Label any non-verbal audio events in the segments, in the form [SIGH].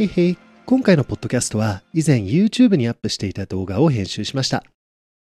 へいへい。今回のポッドキャストは以前 YouTube にアップしていた動画を編集しました。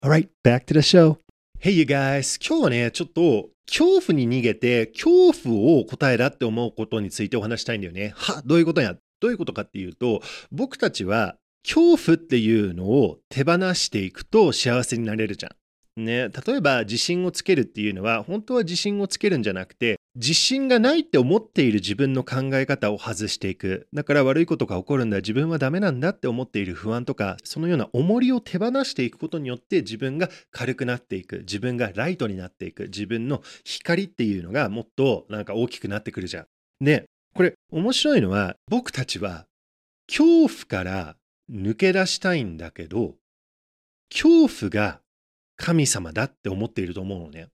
Alright, back to the show. Hey you guys! 今日はね、ちょっと恐怖に逃げて恐怖を答えだって思うことについてお話したいんだよね。は、どういうことや？どういうことかっていうと、僕たちは恐怖っていうのを手放していくと幸せになれるじゃん。ね、例えば自信をつけるっていうのは本当は自信をつけるんじゃなくて自信がないって思っている自分の考え方を外していくだから悪いことが起こるんだ自分はダメなんだって思っている不安とかそのような重りを手放していくことによって自分が軽くなっていく自分がライトになっていく自分の光っていうのがもっとなんか大きくなってくるじゃん。ねこれ面白いのは僕たちは恐怖から抜け出したいんだけど恐怖が神様だって思っていると思うのね。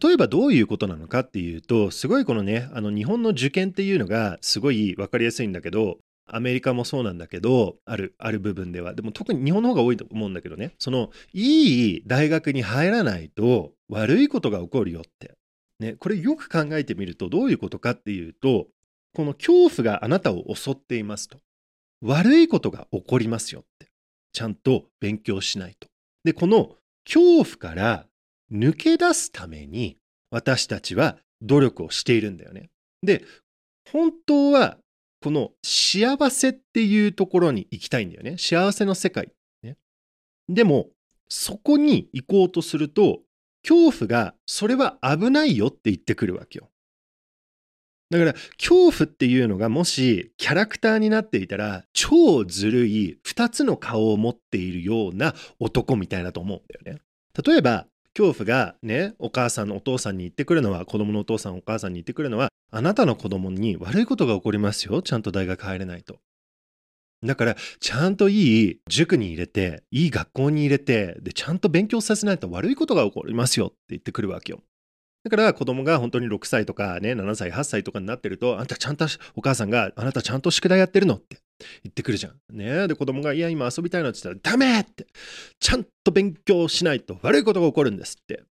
例えばどういうことなのかっていうとすごいこのねあの日本の受験っていうのがすごい分かりやすいんだけどアメリカもそうなんだけどあるある部分では。でも特に日本の方が多いと思うんだけどね。そのいい大学に入らないと悪いことが起こるよって、ね、これよく考えてみるとどういうことかっていうとこの恐怖があなたを襲っていますと。悪いことが起こりますよって。ちゃんと勉強しないと。でこの恐怖から抜け出すために私たちは努力をしているんだよね。で、本当はこの幸せっていうところに行きたいんだよね。幸せの世界。ね、でも、そこに行こうとすると、恐怖がそれは危ないよって言ってくるわけよ。だから恐怖っていうのがもしキャラクターになっていたら超ずるい2つの顔を持っているような男みたいだと思うんだよね。例えば恐怖がねお母さんのお父さんに言ってくるのは子供のお父さんお母さんに言ってくるのはあなたの子供に悪いことが起こりますよちゃんと大学入れないと。だからちゃんといい塾に入れていい学校に入れてでちゃんと勉強させないと悪いことが起こりますよって言ってくるわけよ。だから子供が本当に6歳とかね、7歳、8歳とかになってると、あんたちゃんと、お母さんが、あなたちゃんと宿題やってるのって言ってくるじゃん。ねで、子供が、いや、今遊びたいのって言ったら、ダメって、ちゃんと勉強しないと悪いことが起こるんですって。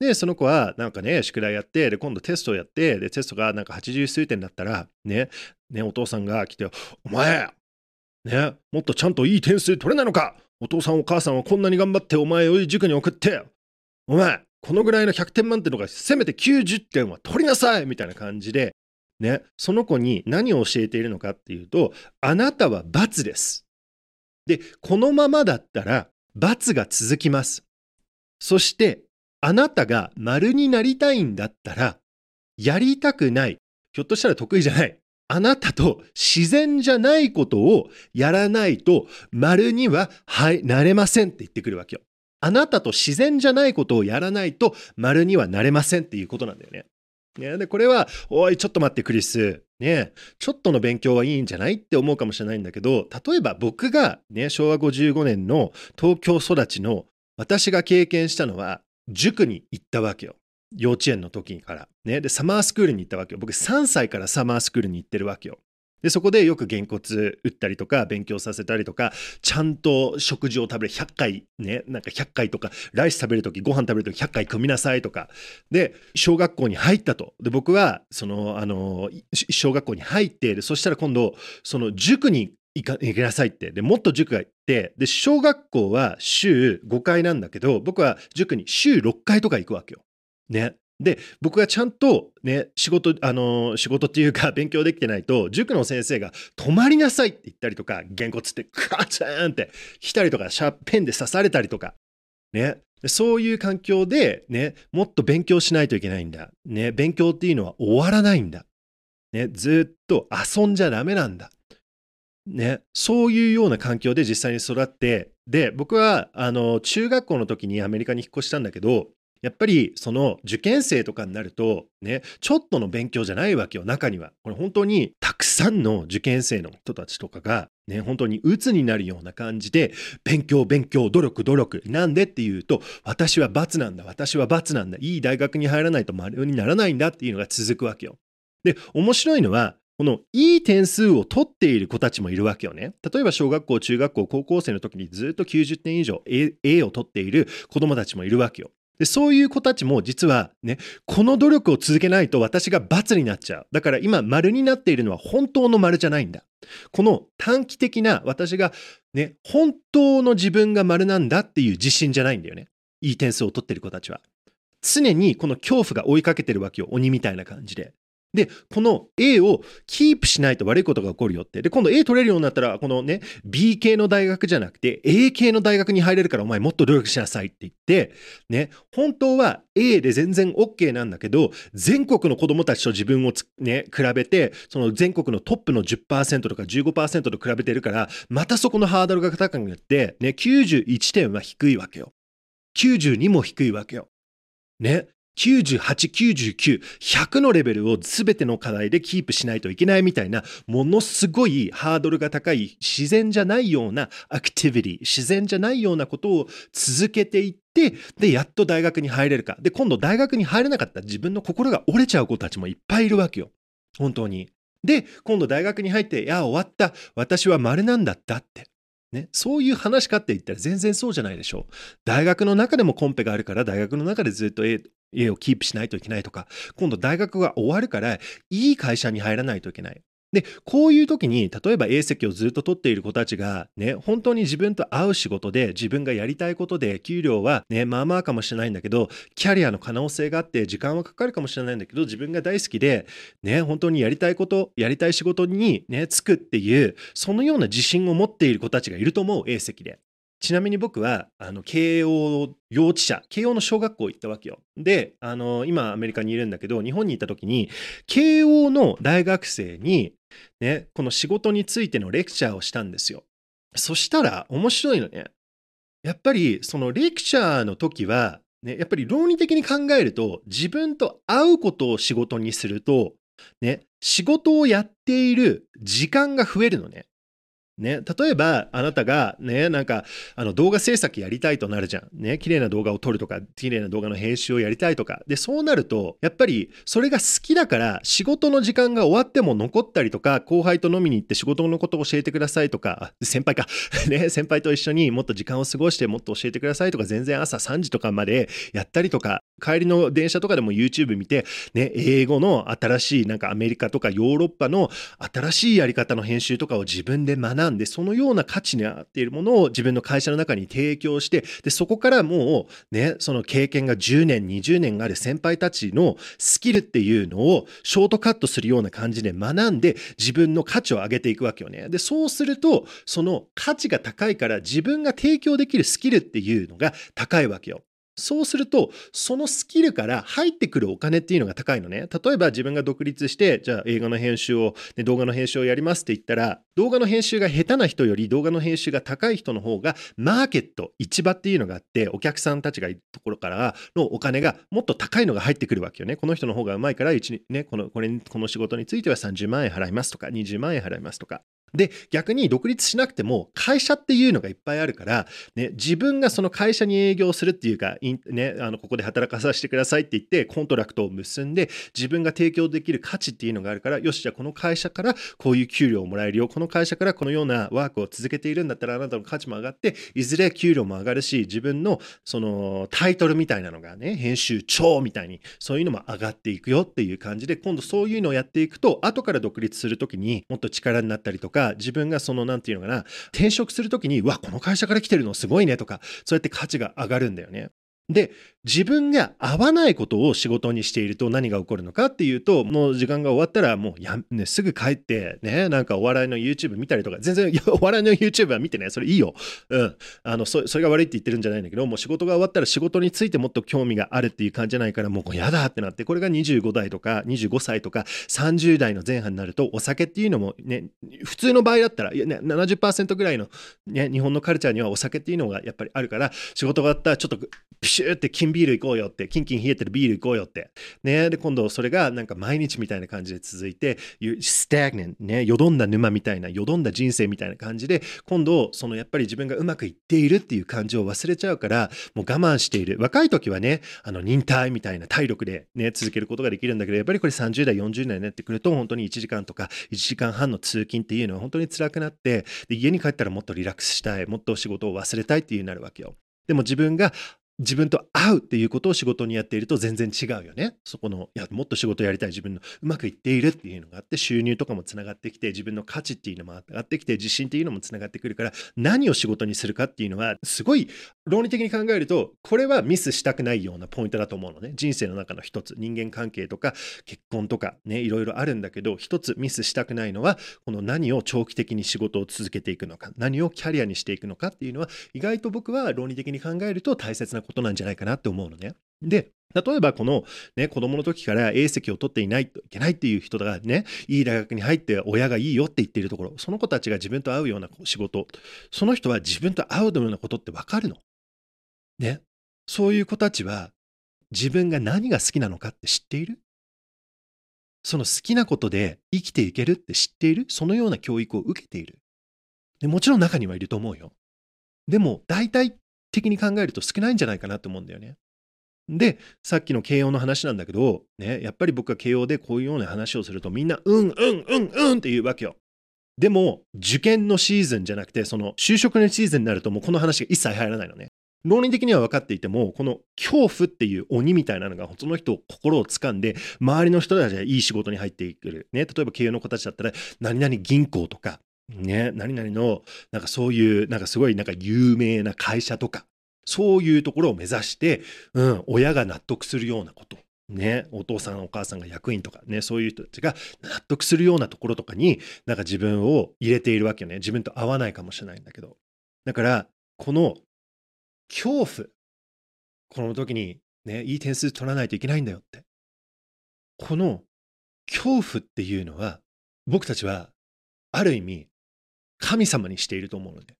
で、その子は、なんかね、宿題やって、で、今度テストをやって、で、テストがなんか80数点だったら、ね、ね、お父さんが来て、お前、ね、もっとちゃんといい点数取れないのかお父さんお母さんはこんなに頑張ってお前を塾に送って、お前、このぐらいの100点満点のがせめて90点は取りなさいみたいな感じで、ね、その子に何を教えているのかっていうと、あなたは罰です。で、このままだったら罰が続きます。そして、あなたが丸になりたいんだったら、やりたくない、ひょっとしたら得意じゃない、あなたと自然じゃないことをやらないと丸には、はい、なれませんって言ってくるわけよ。あなたと自然じゃないことをやらないと丸にはなれませんっていうことなんだよね。ねで、これは、おい、ちょっと待ってクリス。ねちょっとの勉強はいいんじゃないって思うかもしれないんだけど、例えば僕がね、昭和55年の東京育ちの私が経験したのは、塾に行ったわけよ。幼稚園の時から。ね。で、サマースクールに行ったわけよ。僕3歳からサマースクールに行ってるわけよ。でそこでよくげんこつ打ったりとか勉強させたりとかちゃんと食事を食べる。100回ねなんか100回とかライス食べる時ご飯食べる時100回組みなさいとか。で小学校に入ったと。で僕はそのあの小学校に入ってでそしたら今度その塾に行か行けなさいって。でもっと塾が行って。で小学校は週5回なんだけど僕は塾に週6回とか行くわけよ。ね、で僕がちゃんとね仕事あの仕事っていうか [LAUGHS] 勉強できてないと塾の先生が「止まりなさい」って言ったりとかげんこつってカツンって来たりとかシャーペンで刺されたりとかね。そういう環境でねもっと勉強しないといけないんだ。ね勉強っていうのは終わらないんだ。ねずっと遊んじゃダメなんだ。ね、そういうような環境で実際に育ってで僕はあの中学校の時にアメリカに引っ越したんだけどやっぱりその受験生とかになるとねちょっとの勉強じゃないわけよ中にはこれ本当にたくさんの受験生の人たちとかがね本当に鬱になるような感じで勉強勉強努力努力なんでっていうと私は罰なんだ私は罰なんだいい大学に入らないと丸にならないんだっていうのが続くわけよ。で面白いのはこのいい点数を取っている子たちもいるわけよね。例えば小学校、中学校、高校生の時にずっと90点以上 A, A を取っている子供たちもいるわけよ。でそういう子たちも実はね、この努力を続けないと私が罰になっちゃう。だから今丸になっているのは本当の丸じゃないんだ。この短期的な私がね、本当の自分が丸なんだっていう自信じゃないんだよね。いい点数を取ってる子たちは。常にこの恐怖が追いかけてるわけよ。鬼みたいな感じで。で、この A をキープしないと悪いことが起こるよって。で、今度 A 取れるようになったら、このね、B 系の大学じゃなくて A 系の大学に入れるからお前もっと努力しなさいって言って、ね、本当は A で全然 OK なんだけど、全国の子供たちと自分をね、比べて、その全国のトップの10%とか15%と比べてるから、またそこのハードルが高くなって、ね、91点は低いわけよ。92も低いわけよ。ね。98、99、100のレベルを全ての課題でキープしないといけないみたいな、ものすごいハードルが高い、自然じゃないようなアクティビティ、自然じゃないようなことを続けていって、で、やっと大学に入れるか。で、今度大学に入れなかった自分の心が折れちゃう子たちもいっぱいいるわけよ。本当に。で、今度大学に入って、いや、終わった。私は丸なんだったって。ね、そういう話かって言ったら全然そうじゃないでしょう。大学の中でもコンペがあるから大学の中でずっと A, A をキープしないといけないとか、今度大学が終わるからいい会社に入らないといけない。で、こういう時に、例えば A 席をずっと取っている子たちが、ね、本当に自分と合う仕事で、自分がやりたいことで、給料はね、まあまあかもしれないんだけど、キャリアの可能性があって、時間はかかるかもしれないんだけど、自分が大好きで、ね、本当にやりたいこと、やりたい仕事にね、つくっていう、そのような自信を持っている子たちがいると思う、A 席で。ちなみに僕は、あの、慶応幼稚舎、慶応の小学校行ったわけよ。で、あの、今アメリカにいるんだけど、日本に行った時に、慶応の大学生に、ね、この仕事についてのレクチャーをしたんですよ。そしたら面白いのね。やっぱりそのレクチャーの時は、ね、やっぱり論理的に考えると自分と会うことを仕事にすると、ね、仕事をやっている時間が増えるのね。ね、例えばあなたがねなんかあの動画制作やりたいとなるじゃん。ね。綺麗な動画を撮るとか綺麗な動画の編集をやりたいとか。でそうなるとやっぱりそれが好きだから仕事の時間が終わっても残ったりとか後輩と飲みに行って仕事のことを教えてくださいとか。先輩か。[LAUGHS] ね。先輩と一緒にもっと時間を過ごしてもっと教えてくださいとか。全然朝3時とかまでやったりとか。帰りの電車とかでも YouTube 見て、ね、英語の新しいなんかアメリカとかヨーロッパの新しいやり方の編集とかを自分で学んんで、そのような価値に合っているものを自分の会社の中に提供して、で、そこからもうね、その経験が10年、20年がある先輩たちのスキルっていうのをショートカットするような感じで学んで自分の価値を上げていくわけよね。で、そうすると、その価値が高いから自分が提供できるスキルっていうのが高いわけよ。そうすると、そのスキルから入ってくるお金っていうのが高いのね。例えば自分が独立して、じゃあ映画の編集を、ね、動画の編集をやりますって言ったら、動画の編集が下手な人より動画の編集が高い人の方が、マーケット、市場っていうのがあって、お客さんたちがいるところからのお金がもっと高いのが入ってくるわけよね。この人の方がうまいから、ね、このこれこの仕事については30万円払いますとか、20万円払いますとか。で、逆に独立しなくても会社っていうのがいっぱいあるから、ね、自分がその会社に営業するっていうか、ね、あのここで働かさせてくださいって言って contract を結んで自分が提供できる価値っていうのがあるから、よし、じゃあこの会社からこういう給料をもらえるよ。この会社からこのような work を続けているんだったらあなたの価値も上がって、いずれ給料も上がるし、自分のそのタイトルみたいなのがね、編集長みたいにそういうのも上がっていくよっていう感じで、今度そういうのをやっていくと、後から独立するときにもっと力になったりとか、か自分がそのなんていうのかな転職するときにわこの会社から来てるのすごいねとかそうやって価値が上がるんだよね。で、自分が合わないことを仕事にしていると何が起こるのかっていうと、もう時間が終わったらもうや、ね、すぐ帰って、ね、なんかお笑いの YouTube 見たりとか、全然 [LAUGHS] お笑いの YouTube は見てね、それいいよ。うん。あの、そそれが悪いって言ってるんじゃないんだけど、もう仕事が終わったら仕事についてもっと興味があるっていう感じじゃないから、もうやだってなって、これが25代とか25歳とか30代の前半になると、お酒っていうのもね、普通の場合だったら、いやね、70%ぐらいの、ね、日本のカルチャーにはお酒っていうのがやっぱりあるから、仕事が終わったらちょっとピシューって金ビール行こうよって、キンキン冷えてるビール行こうよって。ね。で、今度それがなんか毎日みたいな感じで続いて、スタグネン、ね、よどんだ沼みたいな、よどんだ人生みたいな感じで、今度、そのやっぱり自分がうまくいっているっていう感じを忘れちゃうから、もう我慢している。若い時はね、あの、忍耐みたいな体力でね、続けることができるんだけど、やっぱりこれ30代、40代になってくると、本当に1時間とか1時間半の通勤っていうのは本当に辛くなって、で家に帰ったらもっとリラックスしたい、もっと仕事を忘れたいっていうになるわけよ。でも自分が自分と合うっていうことを仕事にやっていると全然違うよね。そこの、いや、もっと仕事やりたい自分のうまくいっているっていうのがあって、収入とかもつながってきて、自分の価値っていうのも上がってきて、自信っていうのもつながってくるから、何を仕事にするかっていうのは、すごい論理的に考えると、これはミスしたくないようなポイントだと思うのね。人生の中の一つ、人間関係とか結婚とかね、いろいろあるんだけど、一つミスしたくないのは、この何を長期的に仕事を続けていくのか、何をキャリアにしていくのかっていうのは、意外と僕は論理的に考えると大切なことことなんじゃないかなって思うのね。で、例えばこの、ね、子供の時から A 席を取っていないといけないっていう人がね、いい大学に入って親がいいよって言っているところ、その子たちが自分と合うような仕事、その人は自分と合うようなことってわかるの。ね。そういう子たちは自分が何が好きなのかって知っている？その好きなことで生きていけるって知っている？そのような教育を受けているでもちろん中にはいると思うよ。でも大体的に考えると少ないんじゃないかなと思うんだよね。で、さっきの慶応の話なんだけど、ね、やっぱり僕が慶応でこういうような話をするとみんな、うん、うん、うん、うんって言うわけよ。でも、受験のシーズンじゃなくて、その就職のシーズンになるともうこの話が一切入らないのね。論理的には分かっていても、この恐怖っていう鬼みたいなのが、その人を心を掴んで、周りの人たちがいい仕事に入ってくる。ね、例えば慶応の子たちだったら、何々銀行とか、ね、何々の、なんかそういう、なんかすごいなんか有名な会社とか、そういうところを目指して、うん、親が納得するようなこと。ね、お父さんお母さんが役員とかね、そういう人たちが納得するようなところとかに、なんか自分を入れているわけよね。自分と合わないかもしれないんだけど。だから、この恐怖。この時にね、いい点数取らないといけないんだよって。この恐怖っていうのは、僕たちはある意味神様にしていると思うので。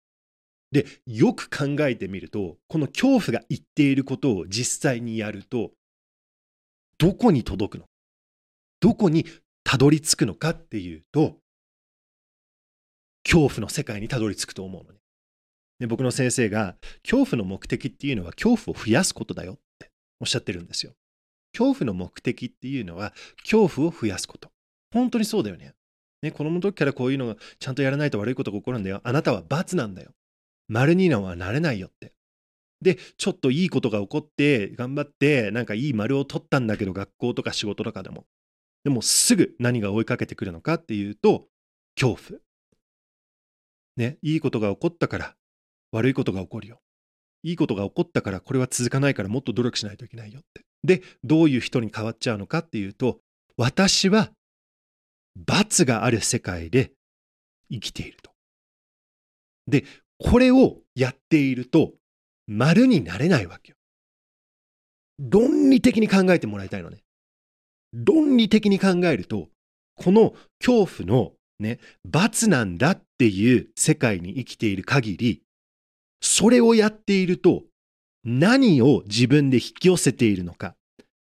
で、よく考えてみると、この恐怖が言っていることを実際にやると、どこに届くの？どこにたどり着くのかっていうと、恐怖の世界にたどり着くと思うのね。で僕の先生が、恐怖の目的っていうのは恐怖を増やすことだよっておっしゃってるんですよ。恐怖の目的っていうのは恐怖を増やすこと。本当にそうだよね。ね、子供の時からこういうのがちゃんとやらないと悪いことが起こるんだよ。あなたは罰なんだよ。丸にはなれないよって。で、ちょっといいことが起こって、頑張って、なんかいい丸を取ったんだけど、学校とか仕事とかでも。でもすぐ何が追いかけてくるのかっていうと、恐怖。ね、いいことが起こったから悪いことが起こるよ。いいことが起こったからこれは続かないからもっと努力しないといけないよって。で、どういう人に変わっちゃうのかっていうと、私は罰がある世界で生きていると。で、これをやっていると丸になれないわけよ。論理的に考えてもらいたいのね。論理的に考えると、この恐怖のね、罰なんだっていう世界に生きている限り、それをやっていると、何を自分で引き寄せているのか、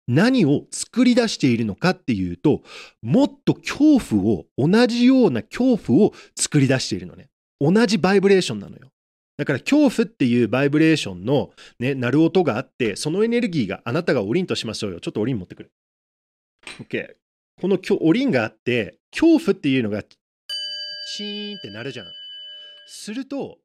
何を作り出しているのかっていうと、もっと恐怖を、同じような恐怖を作り出しているのね。同じバイブレーションなのよ。だから恐怖っていうバイブレーションのね、鳴る音があって、そのエネルギーがあなたがおりんとしましょうよ。ちょっとおりん持ってくる。OK。このおりんがあって、恐怖っていうのがチーンってなるじゃん。すると、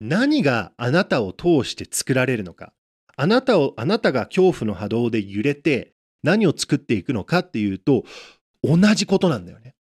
何があなたを通して作られるのか。あなたを、あなたが恐怖の波動で揺れて何を作っていくのかっていうと、同じことなんだよね。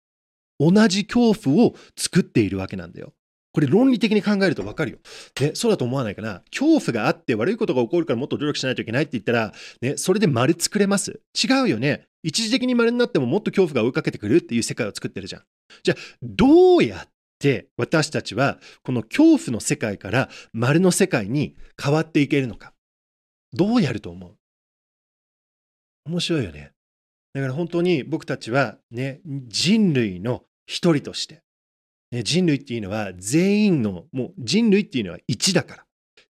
同じ恐怖を作っているわけなんだよ。これ論理的に考えるとわかるよ。ね、そうだと思わないかな。恐怖があって悪いことが起こるからもっと努力しないといけないって言ったら、ね、それで丸作れます違うよね。一時的に丸になってももっと恐怖が追いかけてくるっていう世界を作ってるじゃん。じゃあ、どうやって私たちはこの恐怖の世界から丸の世界に変わっていけるのか。どうやると思う？面白いよね。だから本当に僕たちはね、人類の一人として、ね、人類っていうのは全員の、もう人類っていうのは1だから。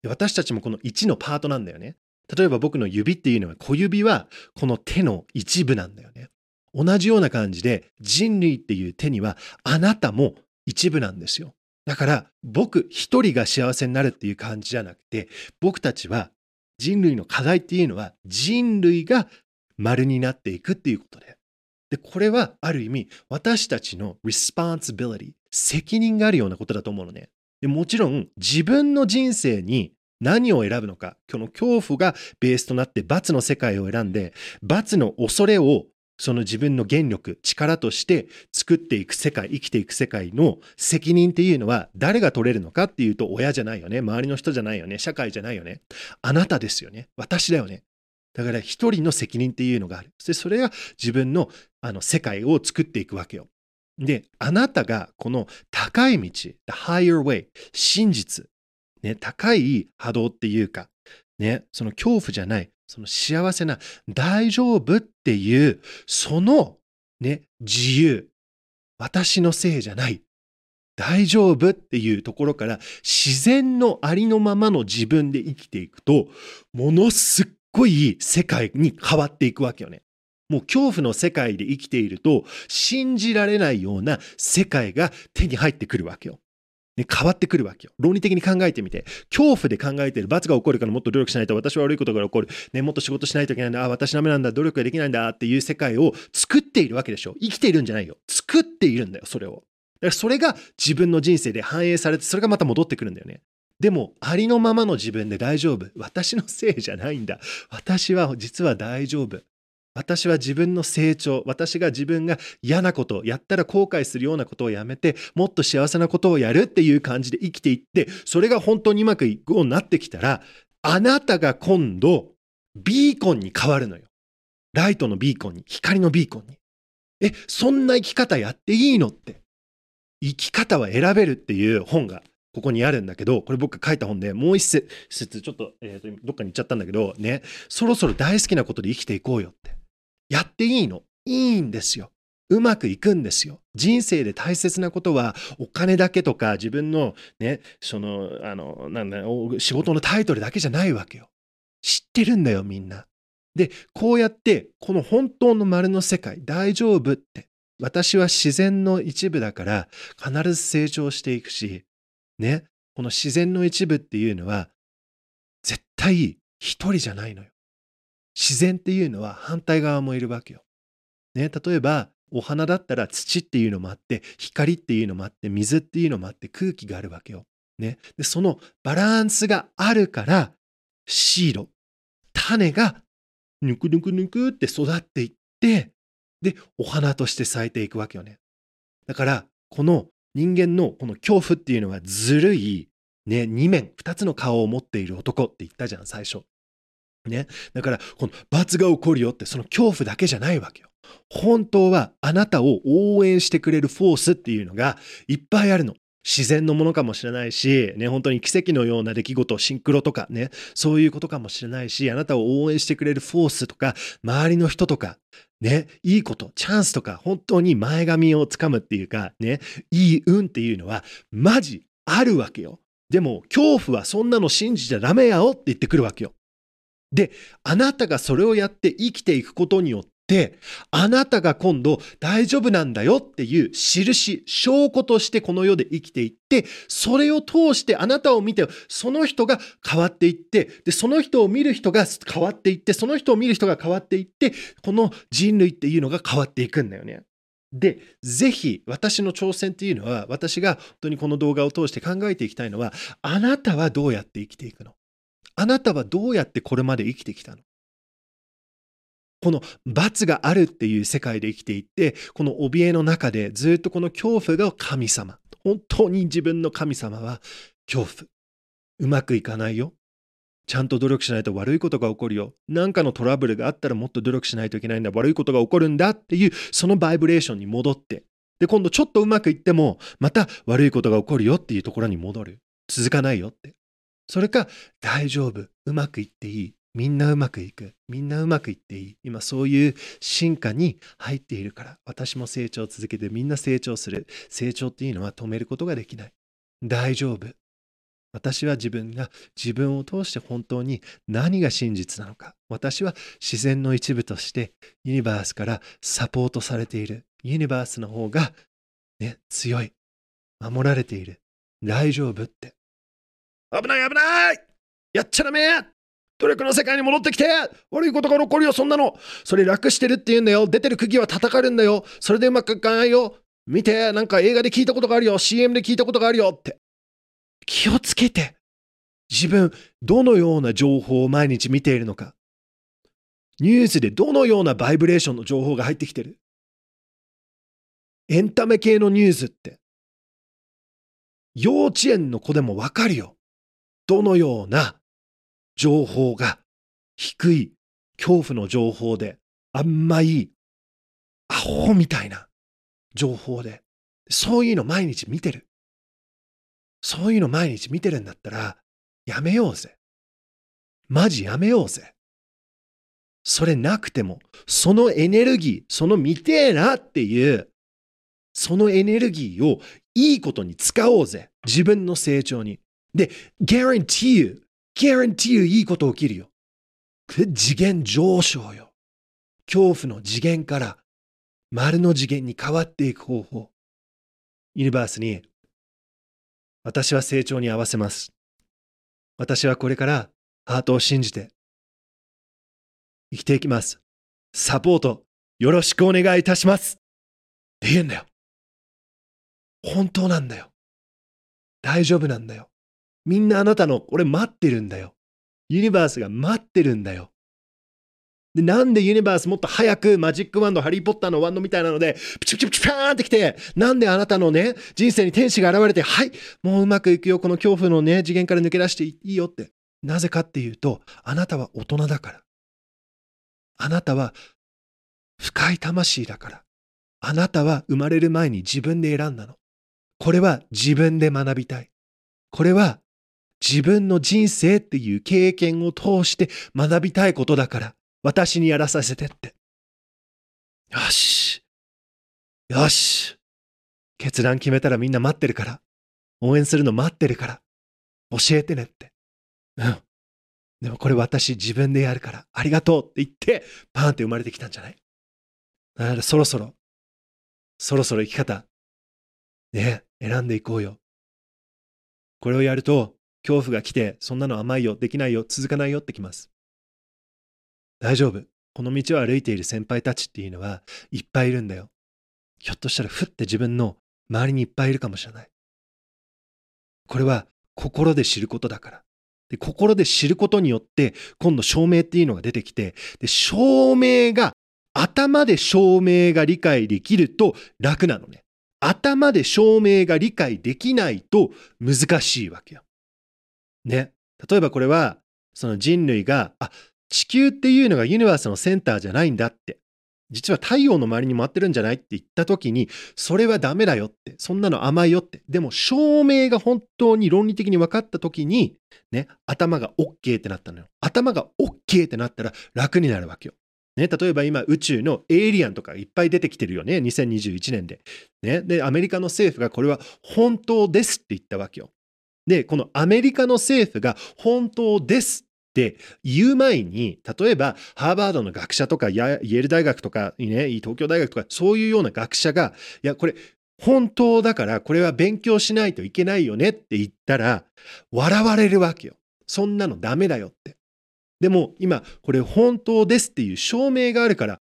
私たちもこの1のパートなんだよね。例えば僕の指っていうのは小指はこの手の一部なんだよね。同じような感じで人類っていう手にはあなたも一部なんですよ。だから僕一人が幸せになるっていう感じじゃなくて僕たちは人類の課題っていうのは人類が丸になっていくっていうことで。で、これはある意味私たちの responsibility、責任があるようなことだと思うのね。でもちろん自分の人生に何を選ぶのか。この恐怖がベースとなって罰の世界を選んで、罰の恐れをその自分の原力、力として作っていく世界、生きていく世界の責任っていうのは誰が取れるのかっていうと親じゃないよね。周りの人じゃないよね。社会じゃないよね。あなたですよね。私だよね。だから一人の責任っていうのがある。そそれが自分のあの世界を作っていくわけよ。で、あなたがこの高い道、the higher way、真実、ね、高い波動っていうか、ね、その恐怖じゃない、その幸せな大丈夫っていう、そのね、自由、私のせいじゃない、大丈夫っていうところから自然のありのままの自分で生きていくと、ものすっごい世界に変わっていくわけよね。もう恐怖の世界で生きていると信じられないような世界が手に入ってくるわけよ。ね、変わってくるわけよ。論理的に考えてみて、恐怖で考えてる、罰が起こるからもっと努力しないと、私は悪いことが起こる、ね、もっと仕事しないといけないんだ、あ、私ダメなんだ、努力ができないんだっていう世界を作っているわけでしょ。生きているんじゃないよ。作っているんだよ、それを。だからそれが自分の人生で反映されて、それがまた戻ってくるんだよね。でも、ありのままの自分で大丈夫。私のせいじゃないんだ。私は実は大丈夫。私は自分の成長、私が自分が嫌なこと、やったら後悔するようなことをやめて、もっと幸せなことをやるっていう感じで生きていって、それが本当にうまくいくようになってきたら、あなたが今度、ビーコンに変わるのよ。ライトのビーコンに、光のビーコンに。え、そんな生き方やっていいのって。生き方は選べるっていう本がここにあるんだけど、これ僕が書いた本でもう一節、ちょっと,、えー、とどっかに行っちゃったんだけど、ね、そろそろ大好きなことで生きていこうよ。やっていいの？いいんですよ。うまくいくんですよ。人生で大切なことはお金だけとか自分のね、その、あの、なんだ仕事のタイトルだけじゃないわけよ。知ってるんだよ、みんな。で、こうやって、この本当の丸の世界、大丈夫って、私は自然の一部だから必ず成長していくし、ね、この自然の一部っていうのは、絶対一人じゃないのよ。自然っていうのは反対側もいるわけよ。ね、例えばお花だったら土っていうのもあって光っていうのもあって水っていうのもあって空気があるわけよ。ね、でそのバランスがあるからシード種がぬくぬくぬくって育っていってでお花として咲いていくわけよね。だからこの人間のこの恐怖っていうのはずるい、ね、2面2つの顔を持っている男って言ったじゃん最初。ね。だから、この罰が起こるよって、その恐怖だけじゃないわけよ。本当はあなたを応援してくれるフォースっていうのがいっぱいあるの。自然のものかもしれないし、ね、本当に奇跡のような出来事、シンクロとかね、そういうことかもしれないし、あなたを応援してくれるフォースとか、周りの人とか、ね、いいこと、チャンスとか、本当に前髪をつかむっていうか、ね、いい運っていうのは、マジあるわけよ。でも、恐怖はそんなの信じちゃダメやよって言ってくるわけよ。で、あなたがそれをやって生きていくことによって、あなたが今度大丈夫なんだよっていう印、証拠としてこの世で生きていって、それを通してあなたを見て、その人が変わっていって、で、その人を見る人が変わっていって、その人を見る人が変わっていって、この人類っていうのが変わっていくんだよね。で、ぜひ私の挑戦っていうのは、私が本当にこの動画を通して考えていきたいのは、あなたはどうやって生きていくの？あなたはどうやってこれまで生きてきたの？この罰があるっていう世界で生きていって、この怯えの中でずっとこの恐怖が神様。本当に自分の神様は恐怖。うまくいかないよ。ちゃんと努力しないと悪いことが起こるよ。何かのトラブルがあったらもっと努力しないといけないんだ。悪いことが起こるんだっていう、そのバイブレーションに戻って。で、今度ちょっとうまくいっても、また悪いことが起こるよっていうところに戻る。続かないよって。それか、大丈夫、うまくいっていい、みんなうまくいく、みんなうまくいっていい。今そういう進化に入っているから、私も成長を続けてみんな成長する。成長っていうのは止めることができない。大丈夫。私は自分が自分を通して本当に何が真実なのか。私は自然の一部としてユニバースからサポートされている。ユニバースの方が、ね、強い。守られている。大丈夫って。危ない危ないやっちゃダメ努力の世界に戻ってきて悪いことが起こるよ、そんなのそれ楽してるって言うんだよ。出てる釘は叩かれるんだよ。それでうまくいかないよ。見て、なんか映画で聞いたことがあるよ。CM で聞いたことがあるよって。気をつけて。自分、どのような情報を毎日見ているのか。ニュースでどのようなバイブレーションの情報が入ってきてる。エンタメ系のニュースって、幼稚園の子でもわかるよ。どのような情報が低い恐怖の情報で、あんまいアホみたいな情報で、そういうの毎日見てる。そういうの毎日見てるんだったら、やめようぜ。マジやめようぜ。それなくても、そのエネルギー、その見てえなっていう、そのエネルギーをいいことに使おうぜ。自分の成長に。で、guarantee you, guarantee you いいこと起きるよ。次元上昇よ。恐怖の次元から丸の次元に変わっていく方法。ユニバースに、私は成長に合わせます。私はこれからハートを信じて生きていきます。サポートよろしくお願いいたします。って言うんだよ。本当なんだよ。大丈夫なんだよ。みんなあなたの、俺待ってるんだよ。ユニバースが待ってるんだよ。で、なんでユニバースもっと早くマジックワンド、ハリーポッターのワンドみたいなので、プチプチプチパーンってきて、なんであなたのね、人生に天使が現れて、はい、もううまくいくよ、この恐怖のね、次元から抜け出していいよって。なぜかっていうと、あなたは大人だから。あなたは深い魂だから。あなたは生まれる前に自分で選んだの。これは自分で学びたい。これは自分の人生っていう経験を通して学びたいことだから。私にやらさせてって。よし。よし。決断決めたらみんな待ってるから。応援するの待ってるから。教えてねって。うん。でもこれ私自分でやるから。ありがとうって言って、パーンって生まれてきたんじゃない？だからそろそろ、そろそろ生き方、ね、選んでいこうよ。これをやると、恐怖が来て、そんなの甘いよ、できないよ、続かないよってきます。大丈夫。この道を歩いている先輩たちっていうのはいっぱいいるんだよ。ひょっとしたらふって自分の周りにいっぱいいるかもしれない。これは心で知ることだから。で心で知ることによって今度証明っていうのが出てきてで証明が頭で証明が理解できると楽なのね。頭で証明が理解できないと難しいわけよ。ね。例えばこれはその人類があ地球っていうのがユニバースのセンターじゃないんだって。実は太陽の周りに回ってるんじゃないって言った時に、それはダメだよって。そんなの甘いよって。でも証明が本当に論理的に分かった時に、ね、頭が OK ってなったのよ。頭が OK ってなったら楽になるわけよ。ね、例えば今宇宙のエイリアンとかいっぱい出てきてるよね。2021年で。ね、で、アメリカの政府がこれは本当ですって言ったわけよ。で、このアメリカの政府が本当ですって言う前に、例えばハーバードの学者とかイェール大学とか、ね、東京大学とか、そういうような学者が、いや、これ本当だからこれは勉強しないといけないよねって言ったら、笑われるわけよ。そんなのダメだよって。でも今、これ本当ですっていう証明があるから、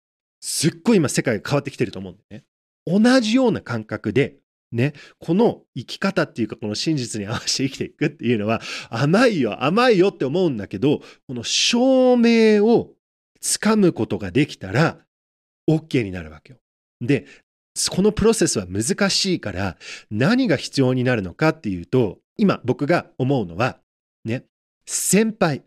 すっごい今世界が変わってきてると思うんだよね。同じような感覚でね、この生き方っていうかこの真実に合わせて生きていくっていうのは甘いよ甘いよって思うんだけどこの証明をつかむことができたら OK になるわけよ。でこのプロセスは難しいから何が必要になるのかっていうと今僕が思うのはね先輩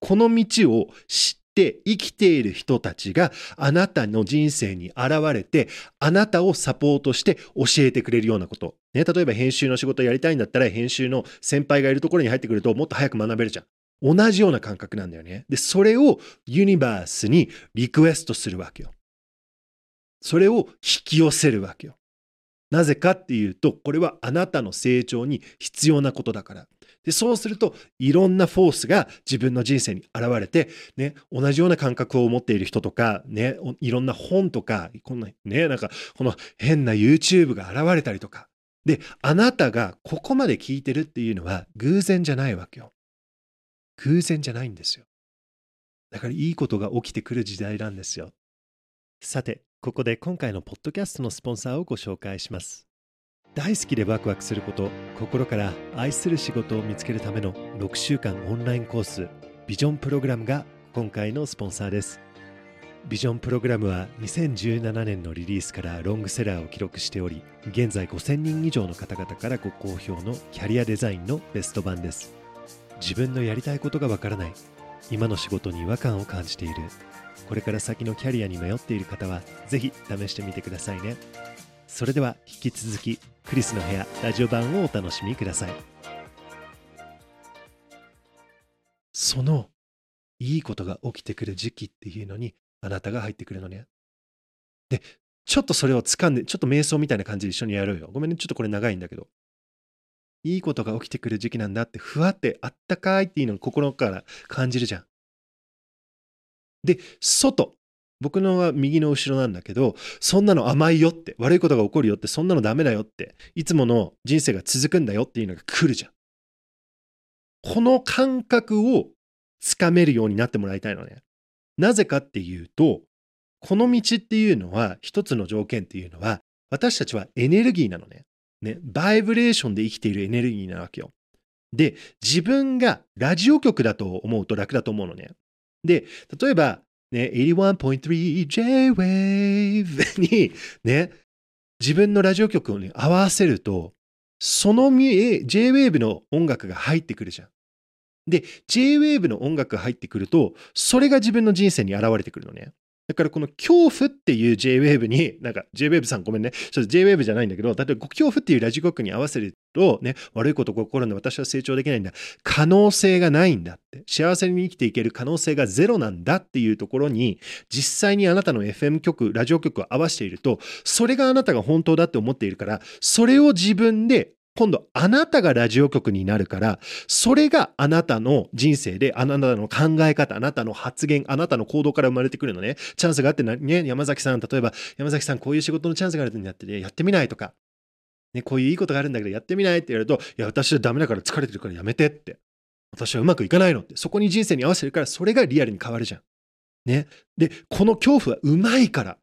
この道を知って生きている人たちがあなたの人生に現れてあなたをサポートして教えてくれるようなこと。ね、例えば編集の仕事やりたいんだったら編集の先輩がいるところに入ってくるともっと早く学べるじゃん。同じような感覚なんだよね。で、それをユニバースにリクエストするわけよ。それを引き寄せるわけよ。なぜかっていうと、これはあなたの成長に必要なことだから。で、そうすると、いろんなフォースが自分の人生に現れて、ね、同じような感覚を持っている人とか、ね、いろんな本とか、こんな、ね、なんか、この変な YouTube が現れたりとか。で、あなたがここまで聞いてるっていうのは偶然じゃないわけよ。偶然じゃないんですよ。だからいいことが起きてくる時代なんですよ。さて、ここで今回のポッドキャストのスポンサーをご紹介します。大好きでワクワクすること心から愛する仕事を見つけるための6週間オンラインコースビジョンプログラムが今回のスポンサーです。ビジョンプログラムは2017年のリリースからロングセラーを記録しており現在5000人以上の方々からご好評のキャリアデザインのベスト版です。自分のやりたいことがわからない今の仕事に違和感を感じているこれから先のキャリアに迷っている方はぜひ試してみてくださいね。それでは引き続きクリスの部屋ラジオ版をお楽しみください。そのいいことが起きてくる時期っていうのにあなたが入ってくるのね。でちょっとそれを掴んでちょっと瞑想みたいな感じで一緒にやろうよ。ごめんねちょっとこれ長いんだけど。いいことが起きてくる時期なんだってふわってあったかいっていうのを心から感じるじゃん。で外。僕のは右の後ろなんだけど、そんなの甘いよって、悪いことが起こるよって、そんなのダメだよって、いつもの人生が続くんだよっていうのが来るじゃん。この感覚をつかめるようになってもらいたいのね。なぜかっていうと、この道っていうのは、一つの条件っていうのは、私たちはエネルギーなのね。ね、バイブレーションで生きているエネルギーなわけよ。で、自分がラジオ局だと思うと楽だと思うのね。で、例えば、ね、81.3J-Wave [LAUGHS] にね、自分のラジオ局を、ね、合わせると、その J-Wave の音楽が入ってくるじゃん。で、J-Wave の音楽が入ってくると、それが自分の人生に現れてくるのね。だからこの恐怖っていう JWAVE に、なんか JWAVE さんごめんね。ちょっと JWAVE じゃないんだけど、例えば恐怖っていうラジオ局に合わせると、ね、悪いことが起こるんで私は成長できないんだ。可能性がないんだって。幸せに生きていける可能性がゼロなんだっていうところに、実際にあなたの FM 局、ラジオ局を合わせていると、それがあなたが本当だって思っているから、それを自分で今度あなたがラジオ局になるから、それがあなたの人生で、あなたの考え方、あなたの発言、あなたの行動から生まれてくるのね。チャンスがあってね、山崎さん、例えば、山崎さん、こういう仕事のチャンスがあるんだって、ね、やってみないとか、ね、こういういいことがあるんだけど、やってみないって言われると、いや、私はダメだから疲れてるからやめてって。私はうまくいかないのって。そこに人生に合わせてるから、それがリアルに変わるじゃん。ね。で、この恐怖はうまいから。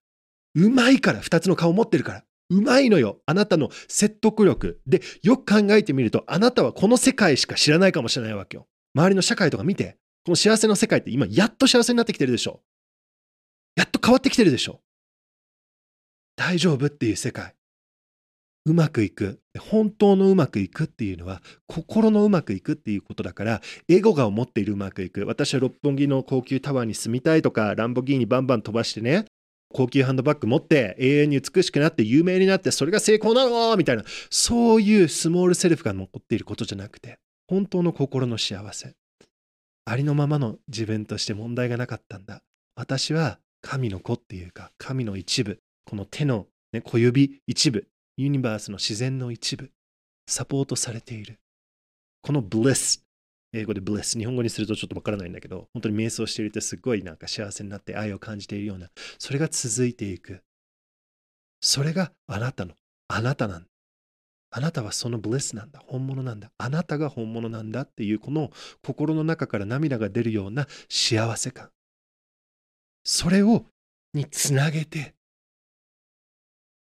うまいから、二つの顔を持ってるから。うまいのよ。あなたの説得力。で、よく考えてみると、あなたはこの世界しか知らないかもしれないわけよ。周りの社会とか見て。この幸せの世界って今、やっと幸せになってきてるでしょ。やっと変わってきてるでしょ。大丈夫っていう世界。うまくいく。本当のうまくいくっていうのは、心のうまくいくっていうことだから、エゴが思っているうまくいく。私は六本木の高級タワーに住みたいとか、ランボギーニバンバン飛ばしてね、高級ハンドバッグ持って永遠に美しくなって有名になってそれが成功なの？みたいな。そういうスモールセルフが残っていることじゃなくて本当の心の幸せ。ありのままの自分として問題がなかったんだ。私は神の子っていうか神の一部。この手の、ね、小指一部。ユニバースの自然の一部。サポートされている。このブレス英語でブレス、日本語にするとちょっとわからないんだけど、本当に瞑想しているとすごいなんか幸せになって愛を感じているような、それが続いていく。それがあなたの、あなたなんだ。あなたはそのブレスなんだ。本物なんだ。あなたが本物なんだっていう、この心の中から涙が出るような幸せ感。それを、につなげて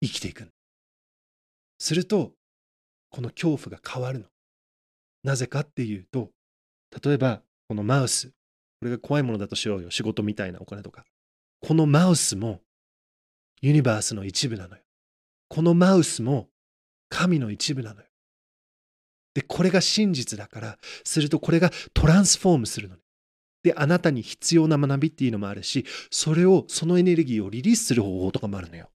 生きていく。すると、この恐怖が変わるの。なぜかっていうと、例えば、このマウス。これが怖いものだとしようよ。仕事みたいなお金とか。このマウスもユニバースの一部なのよ。このマウスも神の一部なのよ。で、これが真実だから、するとこれがトランスフォームするのね。で、あなたに必要な学びっていうのもあるし、それを、そのエネルギーをリリースする方法とかもあるのよ。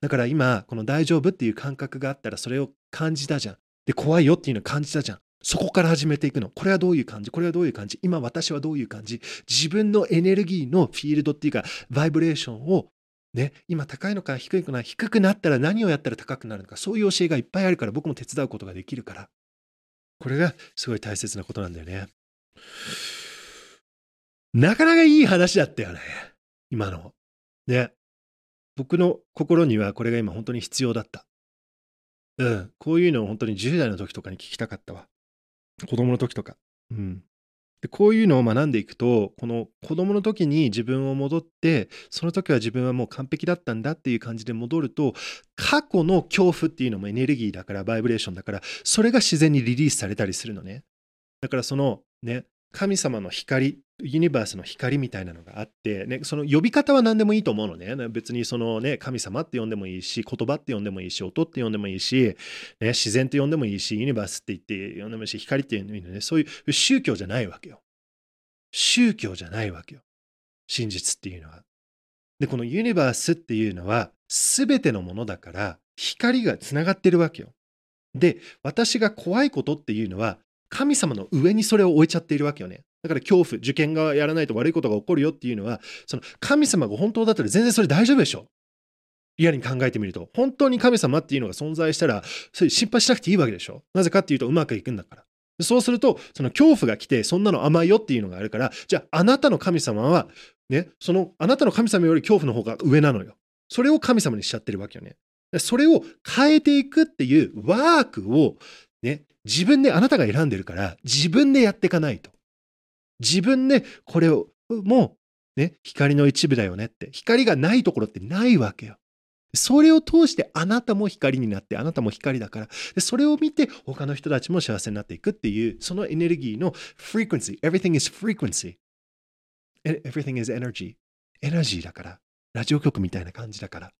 だから今、この大丈夫っていう感覚があったら、それを感じたじゃん。で、怖いよっていうのを感じたじゃん。そこから始めていくの。これはどういう感じ？これはどういう感じ？今私はどういう感じ？自分のエネルギーのフィールドっていうか、バイブレーションをね、今高いのか低いのか低くなったら何をやったら高くなるのかそういう教えがいっぱいあるから僕も手伝うことができるから。これがすごい大切なことなんだよね。なかなかいい話だったよね今の。ね。僕の心にはこれが今本当に必要だった。うん。こういうのを本当に10代の時とかに聞きたかったわ。子供の時とか。うん。でこういうのを学んでいくとこの子供の時に自分を戻ってその時は自分はもう完璧だったんだっていう感じで戻ると過去の恐怖っていうのもエネルギーだからバイブレーションだからそれが自然にリリースされたりするのねだからそのね神様の光ユニバースの光みたいなのがあって、ね、その呼び方は何でもいいと思うのね。別にそのね、神様って呼んでもいいし、言葉って呼んでもいいし、音って呼んでもいいし、ね、自然って呼んでもいいし、ユニバースって言って呼んでもいいし、光って呼んでもいいのね。そういう宗教じゃないわけよ。宗教じゃないわけよ。真実っていうのは。で、このユニバースっていうのは、すべてのものだから、光がつながってるわけよ。で、私が怖いことっていうのは、神様の上にそれを置いちゃっているわけよね。だから恐怖、受験がやらないと悪いことが起こるよっていうのは、その神様が本当だったら全然それ大丈夫でしょ。リアルに考えてみると、本当に神様っていうのが存在したら、それ心配しなくていいわけでしょ。なぜかっていうと、うまくいくんだから。そうすると、その恐怖が来て、そんなの甘いよっていうのがあるから、じゃあ、あなたの神様は、ね、その、あなたの神様より恐怖の方が上なのよ。それを神様にしちゃってるわけよね。それを変えていくっていうワークを、ね、自分であなたが選んでるから、自分でやっていかないと。自分でこれを、もう、ね、光の一部だよねって。光がないところってないわけよ。それを通してあなたも光になってあなたも光だから。でそれを見て他の人たちも幸せになっていくっていうそのエネルギーの frequency everything is frequency. Everything is energy. エナジーだから。ラジオ局みたいな感じだから。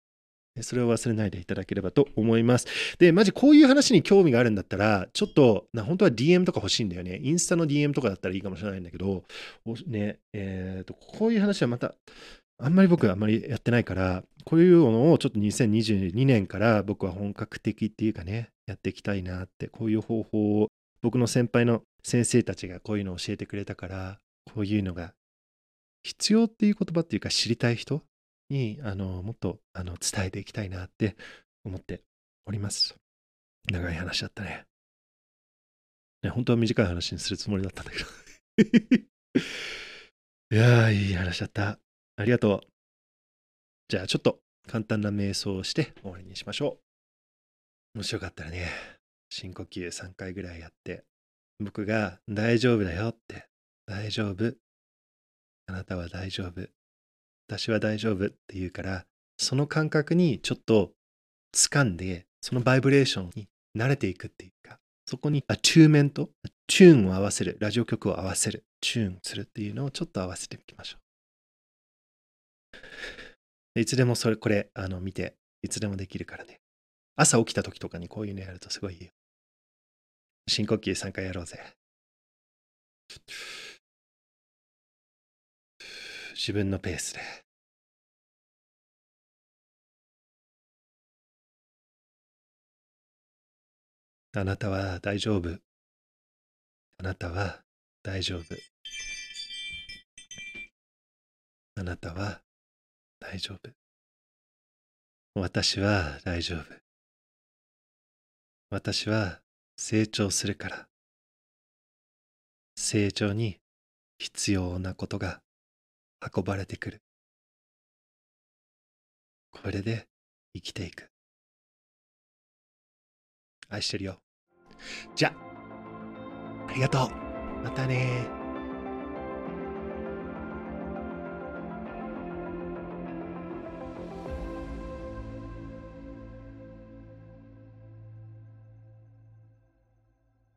それを忘れないでいただければと思います。で、マジこういう話に興味があるんだったら、ちょっと、な本当は DM とか欲しいんだよね。インスタの DM とかだったらいいかもしれないんだけど、ね、えっ、ー、と、こういう話はまた、あんまり僕はあんまりやってないから、こういうのをちょっと2022年から僕は本格的っていうかね、やっていきたいなって、こういう方法を僕の先輩の先生たちがこういうのを教えてくれたから、こういうのが必要っていう言葉っていうか知りたい人にあのもっとあの伝えていきたいなって思っております。長い話だったね。ね本当は短い話にするつもりだったんだけど [LAUGHS] いやー、いい話だった。ありがとう。じゃあちょっと簡単な瞑想をして終わりにしましょう。もしよかったらね、深呼吸3回ぐらいやって、僕が大丈夫だよって、大丈夫。あなたは大丈夫。私は大丈夫って言うから、その感覚にちょっと掴んで、そのバイブレーションに慣れていくっていうか、そこに attunement、tune を合わせる、ラジオ局を合わせる、 tune するっていうのをちょっと合わせていきましょう。いつでもそれ、これ、あの、見て、いつでもできるからね。朝起きた時とかにこういうのやるとすごいいいよ。深呼吸3回やろうぜ。自分のペースで。あなたは大丈夫。あなたは大丈夫。あなたは大丈夫。私は大丈夫。私は成長するから。成長に必要なことが運ばれてくる。これで生きていく。愛してるよ。じゃあ、ありがとう。またね